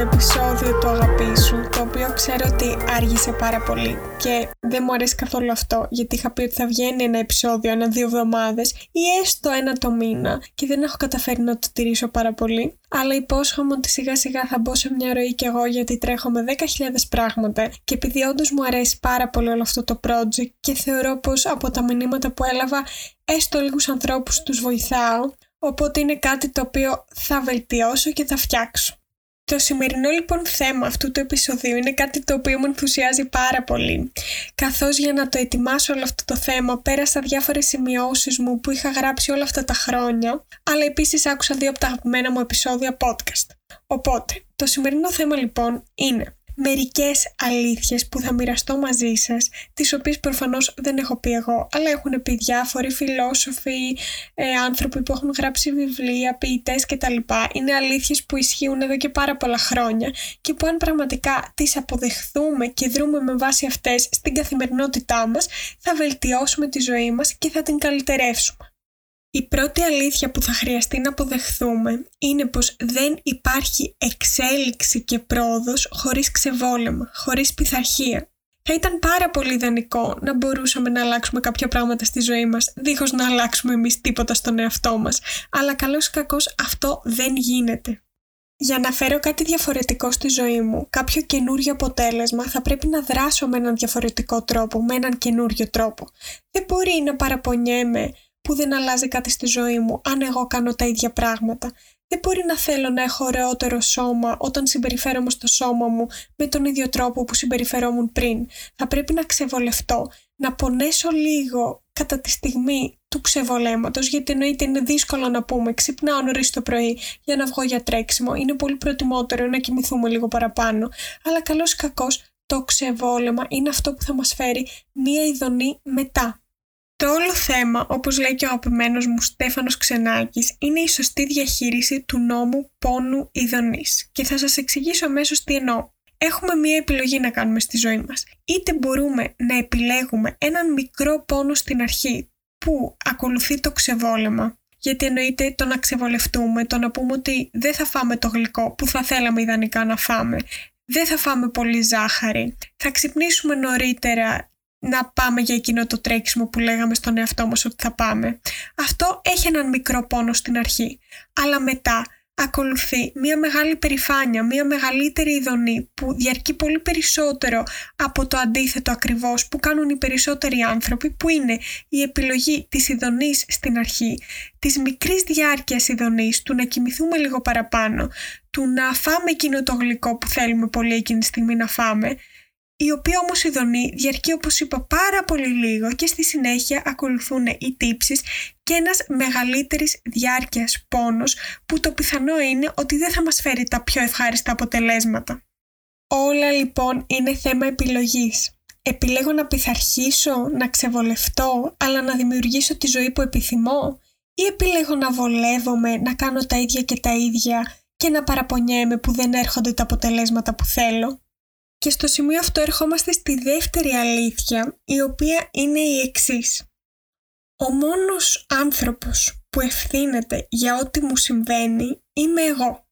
τέταρτο επεισόδιο του Αγαπήσου το οποίο ξέρω ότι άργησε πάρα πολύ και δεν μου αρέσει καθόλου αυτό γιατί είχα πει ότι θα βγαίνει ένα επεισόδιο ένα-δύο εβδομάδες ή έστω ένα το μήνα και δεν έχω καταφέρει να το τηρήσω πάρα πολύ αλλά υπόσχομαι ότι σιγά σιγά θα μπω σε μια ροή κι εγώ γιατί τρέχω με 10.000 πράγματα και επειδή όντως μου αρέσει πάρα πολύ όλο αυτό το project και θεωρώ πως από τα μηνύματα που έλαβα έστω λίγους ανθρώπους τους βοηθάω οπότε είναι κάτι το οποίο θα βελτιώσω και θα φτιάξω. Το σημερινό λοιπόν θέμα αυτού του επεισοδίου είναι κάτι το οποίο μου ενθουσιάζει πάρα πολύ. Καθώς για να το ετοιμάσω όλο αυτό το θέμα πέρασα διάφορες σημειώσεις μου που είχα γράψει όλα αυτά τα χρόνια, αλλά επίσης άκουσα δύο από τα αγαπημένα μου επεισόδια podcast. Οπότε, το σημερινό θέμα λοιπόν είναι μερικές αλήθειες που θα μοιραστώ μαζί σας, τις οποίες προφανώς δεν έχω πει εγώ, αλλά έχουν πει διάφοροι φιλόσοφοι, ε, άνθρωποι που έχουν γράψει βιβλία, ποιητές κτλ. Είναι αλήθειες που ισχύουν εδώ και πάρα πολλά χρόνια και που αν πραγματικά τις αποδεχθούμε και δρούμε με βάση αυτές στην καθημερινότητά μας, θα βελτιώσουμε τη ζωή μας και θα την καλυτερεύσουμε. Η πρώτη αλήθεια που θα χρειαστεί να αποδεχθούμε είναι πως δεν υπάρχει εξέλιξη και πρόοδος χωρίς ξεβόλεμα, χωρίς πειθαρχία. Θα ήταν πάρα πολύ ιδανικό να μπορούσαμε να αλλάξουμε κάποια πράγματα στη ζωή μας δίχως να αλλάξουμε εμείς τίποτα στον εαυτό μας, αλλά καλώς ή κακώς αυτό δεν γίνεται. Για να φέρω κάτι διαφορετικό στη ζωή μου, κάποιο καινούριο αποτέλεσμα, θα πρέπει να δράσω με έναν διαφορετικό τρόπο, με έναν καινούριο τρόπο. Δεν μπορεί να παραπονιέμαι που δεν αλλάζει κάτι στη ζωή μου αν εγώ κάνω τα ίδια πράγματα. Δεν μπορεί να θέλω να έχω ωραιότερο σώμα όταν συμπεριφέρομαι στο σώμα μου με τον ίδιο τρόπο που συμπεριφερόμουν πριν. Θα πρέπει να ξεβολευτώ, να πονέσω λίγο κατά τη στιγμή του ξεβολέματος, γιατί εννοείται είναι δύσκολο να πούμε ξυπνάω νωρίς το πρωί για να βγω για τρέξιμο. Είναι πολύ προτιμότερο να κοιμηθούμε λίγο παραπάνω. Αλλά καλώς κακός το ξεβόλεμα είναι αυτό που θα μας φέρει μία ειδονή μετά. Το όλο θέμα, όπως λέει και ο αγαπημένος μου Στέφανος Ξενάκης, είναι η σωστή διαχείριση του νόμου πόνου ειδονής. Και θα σας εξηγήσω αμέσως τι εννοώ. Έχουμε μία επιλογή να κάνουμε στη ζωή μας. Είτε μπορούμε να επιλέγουμε έναν μικρό πόνο στην αρχή που ακολουθεί το ξεβόλεμα, γιατί εννοείται το να ξεβολευτούμε, το να πούμε ότι δεν θα φάμε το γλυκό που θα θέλαμε ιδανικά να φάμε, δεν θα φάμε πολύ ζάχαρη, θα ξυπνήσουμε νωρίτερα να πάμε για εκείνο το τρέξιμο που λέγαμε στον εαυτό μας ότι θα πάμε. Αυτό έχει έναν μικρό πόνο στην αρχή, αλλά μετά ακολουθεί μια μεγάλη περηφάνεια, μια μεγαλύτερη ειδονή που διαρκεί πολύ περισσότερο από το αντίθετο ακριβώς που κάνουν οι περισσότεροι άνθρωποι που είναι η επιλογή της ειδονής στην αρχή, της μικρής διάρκειας ειδονής, του να κοιμηθούμε λίγο παραπάνω, του να φάμε εκείνο το γλυκό που θέλουμε πολύ εκείνη τη στιγμή να φάμε η οποία όμως η δονή διαρκεί όπως είπα πάρα πολύ λίγο και στη συνέχεια ακολουθούν οι τύψεις και ένας μεγαλύτερης διάρκειας πόνος που το πιθανό είναι ότι δεν θα μας φέρει τα πιο ευχάριστα αποτελέσματα. Όλα λοιπόν είναι θέμα επιλογής. Επιλέγω να πειθαρχήσω, να ξεβολευτώ, αλλά να δημιουργήσω τη ζωή που επιθυμώ; Ή επιλέγω να βολεύομαι, να κάνω τα ίδια και τα ίδια και να παραπονιέμαι που δεν έρχονται τα αποτελέσματα που θέλω; Και στο σημείο αυτό ερχόμαστε στη δεύτερη αλήθεια, η οποία είναι η εξής. Ο μόνος άνθρωπος που ευθύνεται για ό,τι μου συμβαίνει είμαι εγώ.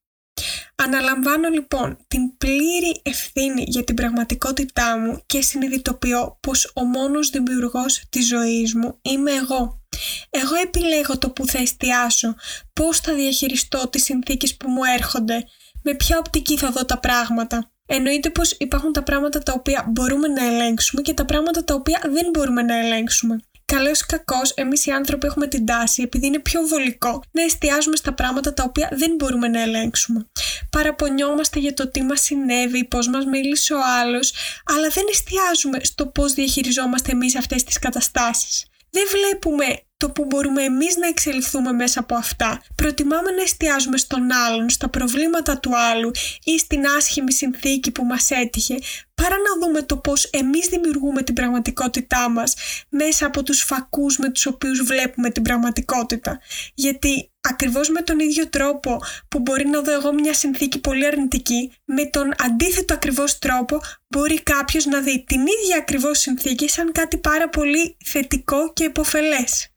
Αναλαμβάνω λοιπόν την πλήρη ευθύνη για την πραγματικότητά μου και συνειδητοποιώ πως ο μόνος δημιουργός της ζωής μου είμαι εγώ. Εγώ επιλέγω το που θα εστιάσω, πώς θα διαχειριστώ τις συνθήκες που μου έρχονται, με ποια οπτική θα δω τα πράγματα. Εννοείται πως υπάρχουν τα πράγματα τα οποία μπορούμε να ελέγξουμε και τα πράγματα τα οποία δεν μπορούμε να ελέγξουμε. Καλός ή κακός, εμείς οι άνθρωποι έχουμε την τάση, επειδή είναι πιο βολικό, να εστιάζουμε στα πράγματα τα οποία δεν μπορούμε να ελέγξουμε. Παραπονιόμαστε για το τι μας συνέβη, πώς μας μίλησε ο άλλος, αλλά δεν εστιάζουμε στο πώς διαχειριζόμαστε εμείς αυτές τις καταστάσεις. Δεν βλέπουμε το που μπορούμε εμείς να εξελιχθούμε μέσα από αυτά. Προτιμάμε να εστιάζουμε στον άλλον, στα προβλήματα του άλλου ή στην άσχημη συνθήκη που μας έτυχε, παρά να δούμε το πώς εμείς δημιουργούμε την πραγματικότητά μας μέσα από τους φακούς με τους οποίους βλέπουμε την πραγματικότητα. Γιατί ακριβώς με τον ίδιο τρόπο που μπορεί να δω εγώ μια συνθήκη πολύ αρνητική, με τον αντίθετο ακριβώς τρόπο μπορεί κάποιος να δει την ίδια ακριβώς συνθήκη σαν κάτι πάρα πολύ θετικό και υποφελές.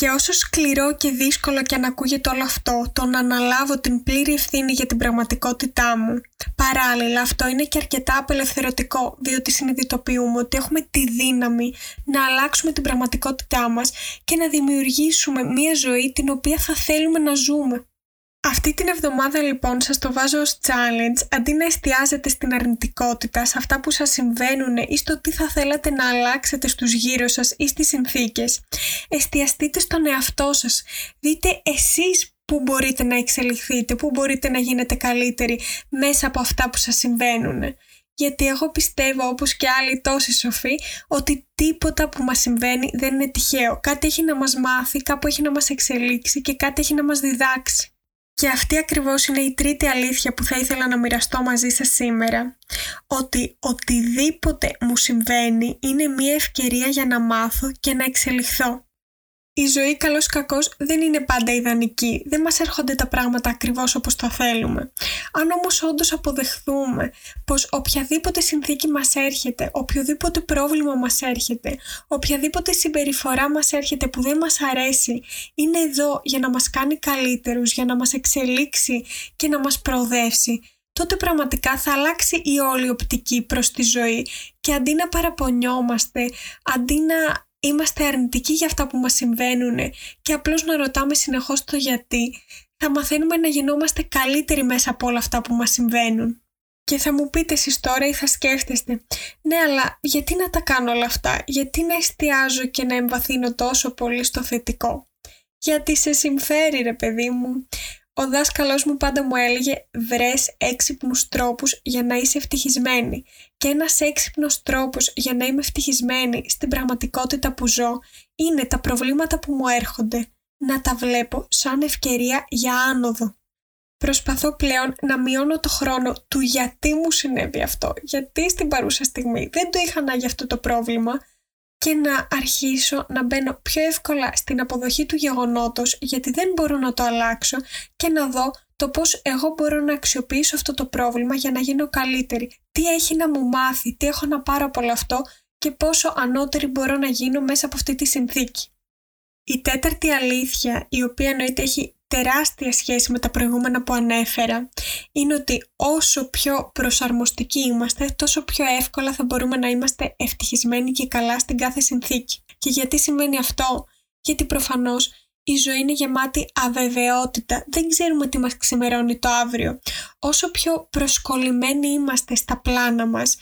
Και όσο σκληρό και δύσκολο και αν ακούγεται όλο αυτό, το να αναλάβω την πλήρη ευθύνη για την πραγματικότητά μου, παράλληλα αυτό είναι και αρκετά απελευθερωτικό, διότι συνειδητοποιούμε ότι έχουμε τη δύναμη να αλλάξουμε την πραγματικότητά μας και να δημιουργήσουμε μια ζωή την οποία θα θέλουμε να ζούμε. Αυτή την εβδομάδα λοιπόν σας το βάζω ως challenge αντί να εστιάζετε στην αρνητικότητα, σε αυτά που σας συμβαίνουν ή στο τι θα θέλατε να αλλάξετε στους γύρω σας ή στις συνθήκες. Εστιαστείτε στον εαυτό σας. Δείτε εσείς που μπορείτε να εξελιχθείτε, που μπορείτε να γίνετε καλύτεροι μέσα από αυτά που σας συμβαίνουν. Γιατί εγώ πιστεύω όπως και άλλοι τόσοι σοφοί ότι τίποτα που μας συμβαίνει δεν είναι τυχαίο. Κάτι έχει να μας μάθει, κάπου έχει να μας εξελίξει και κάτι έχει να μας διδάξει. Και αυτή ακριβώς είναι η τρίτη αλήθεια που θα ήθελα να μοιραστώ μαζί σας σήμερα. Ότι οτιδήποτε μου συμβαίνει είναι μια ευκαιρία για να μάθω και να εξελιχθώ. Η ζωή καλός κακός δεν είναι πάντα ιδανική. Δεν μας έρχονται τα πράγματα ακριβώς όπως τα θέλουμε. Αν όμως όντως αποδεχθούμε πως οποιαδήποτε συνθήκη μας έρχεται, οποιοδήποτε πρόβλημα μας έρχεται, οποιαδήποτε συμπεριφορά μας έρχεται που δεν μας αρέσει, είναι εδώ για να μας κάνει καλύτερους, για να μας εξελίξει και να μας προοδεύσει, τότε πραγματικά θα αλλάξει η όλη οπτική προς τη ζωή και αντί να παραπονιόμαστε, αντί να είμαστε αρνητικοί για αυτά που μας συμβαίνουν και απλώς να ρωτάμε συνεχώς το γιατί, θα μαθαίνουμε να γινόμαστε καλύτεροι μέσα από όλα αυτά που μας συμβαίνουν. Και θα μου πείτε εσείς τώρα ή θα σκέφτεστε, ναι αλλά γιατί να τα κάνω όλα αυτά, γιατί να εστιάζω και να εμβαθύνω τόσο πολύ στο θετικό; Γιατί σε συμφέρει ρε παιδί μου. Ο δάσκαλός μου πάντα μου έλεγε βρες έξυπνους τρόπους για να είσαι ευτυχισμένη και ένας έξυπνος τρόπος για να είμαι ευτυχισμένη στην πραγματικότητα που ζω είναι τα προβλήματα που μου έρχονται να τα βλέπω σαν ευκαιρία για άνοδο. Προσπαθώ πλέον να μειώνω το χρόνο του γιατί μου συνέβη αυτό, γιατί στην παρούσα στιγμή δεν το είχα να για αυτό το πρόβλημα και να αρχίσω να μπαίνω πιο εύκολα στην αποδοχή του γεγονότος γιατί δεν μπορώ να το αλλάξω και να δω το πώς εγώ μπορώ να αξιοποιήσω αυτό το πρόβλημα για να γίνω καλύτερη. Τι έχει να μου μάθει, τι έχω να πάρω από όλο αυτό και πόσο ανώτερη μπορώ να γίνω μέσα από αυτή τη συνθήκη. Η τέταρτη αλήθεια, η οποία εννοείται έχει τεράστια σχέση με τα προηγούμενα που ανέφερα είναι ότι όσο πιο προσαρμοστικοί είμαστε, τόσο πιο εύκολα θα μπορούμε να είμαστε ευτυχισμένοι και καλά στην κάθε συνθήκη. Και γιατί σημαίνει αυτό, γιατί προφανώς η ζωή είναι γεμάτη αβεβαιότητα. Δεν ξέρουμε τι μας ξημερώνει το αύριο. Όσο πιο προσκολλημένοι είμαστε στα πλάνα μας,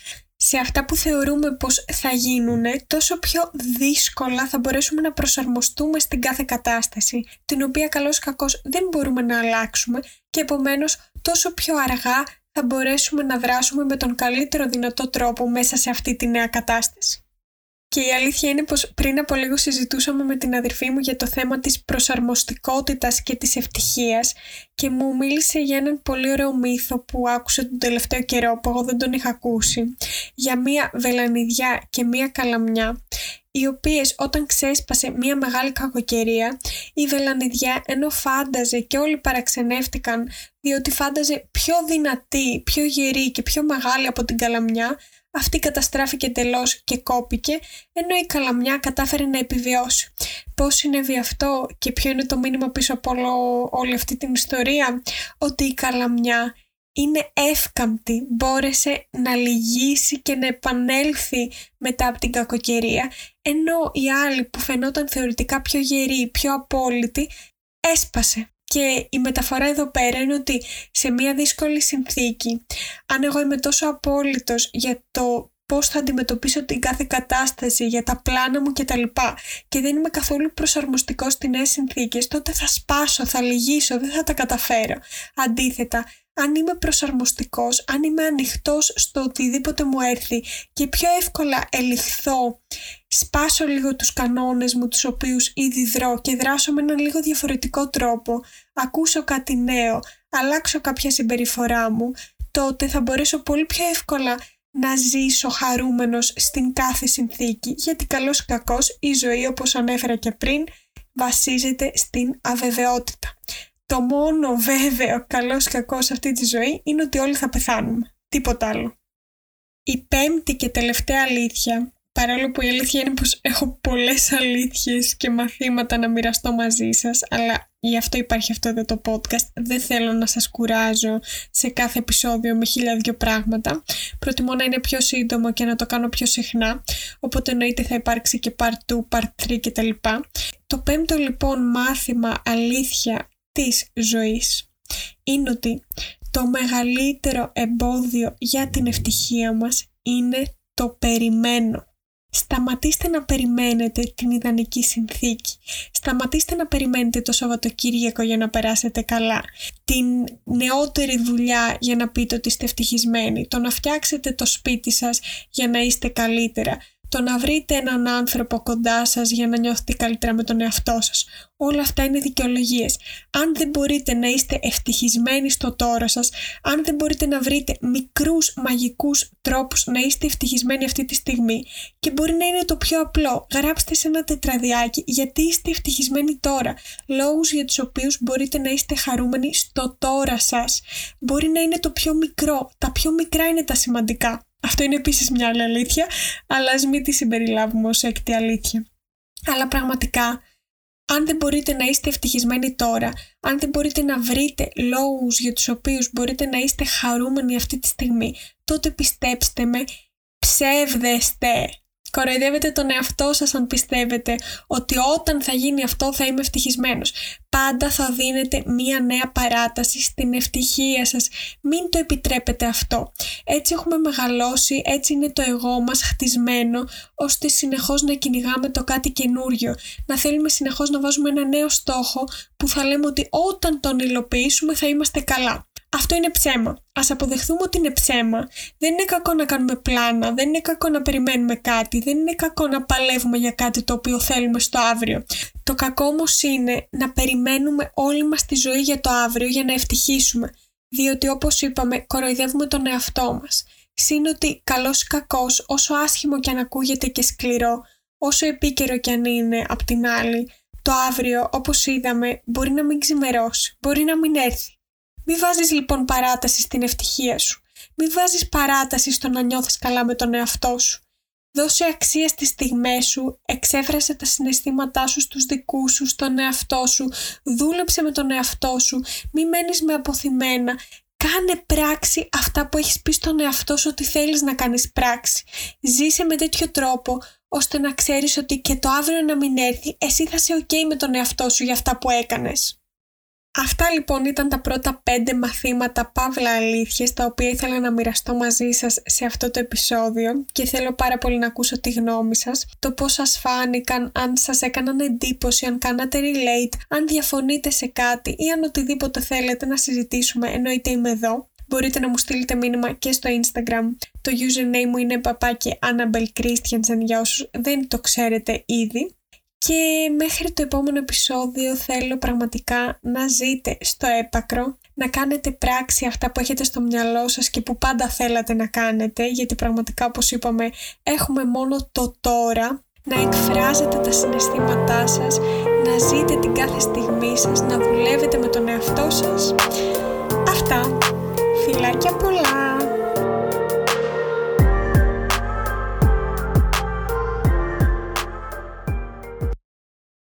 σε αυτά που θεωρούμε πως θα γίνουν, τόσο πιο δύσκολα θα μπορέσουμε να προσαρμοστούμε στην κάθε κατάσταση, την οποία καλώς κακώς δεν μπορούμε να αλλάξουμε και επομένως τόσο πιο αργά θα μπορέσουμε να δράσουμε με τον καλύτερο δυνατό τρόπο μέσα σε αυτή τη νέα κατάσταση. Και η αλήθεια είναι πως πριν από λίγο συζητούσαμε με την αδερφή μου για το θέμα της προσαρμοστικότητας και της ευτυχίας και μου μίλησε για έναν πολύ ωραίο μύθο που άκουσε τον τελευταίο καιρό που εγώ δεν τον είχα ακούσει για μία βελανιδιά και μία καλαμιά οι οποίες όταν ξέσπασε μία μεγάλη κακοκαιρία η βελανιδιά ενώ φάνταζε και όλοι παραξενεύτηκαν διότι φάνταζε πιο δυνατή, πιο γερή και πιο μεγάλη από την καλαμιά αυτή καταστράφηκε εντελώ και κόπηκε, ενώ η καλαμιά κατάφερε να επιβιώσει. Πώς συνέβη αυτό και ποιο είναι το μήνυμα πίσω από όλη αυτή την ιστορία, ότι η καλαμιά είναι εύκαμπτη, μπόρεσε να λυγίσει και να επανέλθει μετά από την κακοκαιρία, ενώ η άλλη που φαινόταν θεωρητικά πιο γερή, πιο απόλυτη, έσπασε. Και η μεταφορά εδώ πέρα είναι ότι σε μια δύσκολη συνθήκη, αν εγώ είμαι τόσο απόλυτος για το πώς θα αντιμετωπίσω την κάθε κατάσταση, για τα πλάνα μου κτλ. Και δεν είμαι καθόλου προσαρμοστικός στις νέες συνθήκες, τότε θα σπάσω, θα λυγίσω, δεν θα τα καταφέρω. Αντίθετα, αν είμαι προσαρμοστικός, αν είμαι ανοιχτός στο οτιδήποτε μου έρθει και πιο εύκολα ελιχθώ, σπάσω λίγο τους κανόνες μου τους οποίους ήδη δρώ και δράσω με έναν λίγο διαφορετικό τρόπο, ακούσω κάτι νέο, αλλάξω κάποια συμπεριφορά μου, τότε θα μπορέσω πολύ πιο εύκολα να ζήσω χαρούμενος στην κάθε συνθήκη, γιατί καλώς ή κακός η ζωή όπως ανέφερα και πριν βασίζεται στην αβεβαιότητα. Το μόνο βέβαιο καλός κακός σε αυτή τη ζωή είναι ότι όλοι θα πεθάνουμε. Τίποτα άλλο. Η πέμπτη και τελευταία αλήθεια παρόλο που η αλήθεια είναι πως έχω πολλές αλήθειες και μαθήματα να μοιραστώ μαζί σας, αλλά γι' αυτό υπάρχει αυτό εδώ το podcast. Δεν θέλω να σας κουράζω σε κάθε επεισόδιο με χίλια δυο πράγματα. Προτιμώ να είναι πιο σύντομο και να το κάνω πιο συχνά, οπότε εννοείται θα υπάρξει και part 2, part 3 κτλ. Το πέμπτο λοιπόν μάθημα αλήθεια της ζωής είναι ότι το μεγαλύτερο εμπόδιο για την ευτυχία μας είναι το περιμένω. Σταματήστε να περιμένετε την ιδανική συνθήκη. Σταματήστε να περιμένετε το Σαββατοκύριακο για να περάσετε καλά. Την νεότερη δουλειά για να πείτε ότι είστε ευτυχισμένοι. Το να φτιάξετε το σπίτι σας για να είστε καλύτερα το να βρείτε έναν άνθρωπο κοντά σας για να νιώθετε καλύτερα με τον εαυτό σας. Όλα αυτά είναι δικαιολογίες. Αν δεν μπορείτε να είστε ευτυχισμένοι στο τώρα σας, αν δεν μπορείτε να βρείτε μικρούς μαγικούς τρόπους να είστε ευτυχισμένοι αυτή τη στιγμή και μπορεί να είναι το πιο απλό, γράψτε σε ένα τετραδιάκι γιατί είστε ευτυχισμένοι τώρα, λόγους για τους οποίους μπορείτε να είστε χαρούμενοι στο τώρα σας. Μπορεί να είναι το πιο μικρό, τα πιο μικρά είναι τα σημαντικά. Αυτό είναι επίσης μια άλλη αλήθεια, αλλά ας μην τη συμπεριλάβουμε ως έκτη αλήθεια. Αλλά πραγματικά, αν δεν μπορείτε να είστε ευτυχισμένοι τώρα, αν δεν μπορείτε να βρείτε λόγους για τους οποίους μπορείτε να είστε χαρούμενοι αυτή τη στιγμή, τότε πιστέψτε με, ψεύδεστε. Κοροϊδεύετε τον εαυτό σας αν πιστεύετε ότι όταν θα γίνει αυτό θα είμαι ευτυχισμένος. Πάντα θα δίνετε μία νέα παράταση στην ευτυχία σας. Μην το επιτρέπετε αυτό. Έτσι έχουμε μεγαλώσει, έτσι είναι το εγώ μας χτισμένο, ώστε συνεχώς να κυνηγάμε το κάτι καινούριο. Να θέλουμε συνεχώς να βάζουμε ένα νέο στόχο που θα λέμε ότι όταν τον υλοποιήσουμε θα είμαστε καλά. Αυτό είναι ψέμα. Α αποδεχθούμε ότι είναι ψέμα. Δεν είναι κακό να κάνουμε πλάνα, δεν είναι κακό να περιμένουμε κάτι, δεν είναι κακό να παλεύουμε για κάτι το οποίο θέλουμε στο αύριο. Το κακό όμως είναι να περιμένουμε όλη μας τη ζωή για το αύριο για να ευτυχήσουμε. Διότι όπως είπαμε, κοροϊδεύουμε τον εαυτό μας. Συν ότι καλός ή κακός, όσο άσχημο και αν ακούγεται και σκληρό, όσο επίκαιρο και αν είναι απ' την άλλη, το αύριο, όπως είδαμε, μπορεί να μην ξημερώσει, μπορεί να μην έρθει. Μη βάζεις λοιπόν παράταση στην ευτυχία σου. Μη βάζεις παράταση στο να νιώθεις καλά με τον εαυτό σου. Δώσε αξία στις στιγμές σου, εξέφρασε τα συναισθήματά σου στους δικούς σου, στον εαυτό σου, δούλεψε με τον εαυτό σου, μη μένεις με αποθυμένα, κάνε πράξη αυτά που έχεις πει στον εαυτό σου ότι θέλεις να κάνεις πράξη. Ζήσε με τέτοιο τρόπο ώστε να ξέρεις ότι και το αύριο να μην έρθει, εσύ θα είσαι ok με τον εαυτό σου για αυτά που έκανες. Αυτά λοιπόν ήταν τα πρώτα πέντε μαθήματα παύλα αλήθειες τα οποία ήθελα να μοιραστώ μαζί σας σε αυτό το επεισόδιο και θέλω πάρα πολύ να ακούσω τη γνώμη σας, το πώς σας φάνηκαν, αν σας έκαναν εντύπωση, αν κάνατε relate, αν διαφωνείτε σε κάτι ή αν οτιδήποτε θέλετε να συζητήσουμε εννοείται είμαι εδώ. Μπορείτε να μου στείλετε μήνυμα και στο Instagram. Το username μου είναι παπάκι Annabelle Christiansen για όσους δεν το ξέρετε ήδη. Και μέχρι το επόμενο επεισόδιο θέλω πραγματικά να ζείτε στο έπακρο, να κάνετε πράξη αυτά που έχετε στο μυαλό σας και που πάντα θέλατε να κάνετε, γιατί πραγματικά όπως είπαμε έχουμε μόνο το τώρα, να εκφράζετε τα συναισθήματά σας, να ζείτε την κάθε στιγμή σας, να δουλεύετε με τον εαυτό σας. Αυτά. Φιλάκια πολλά!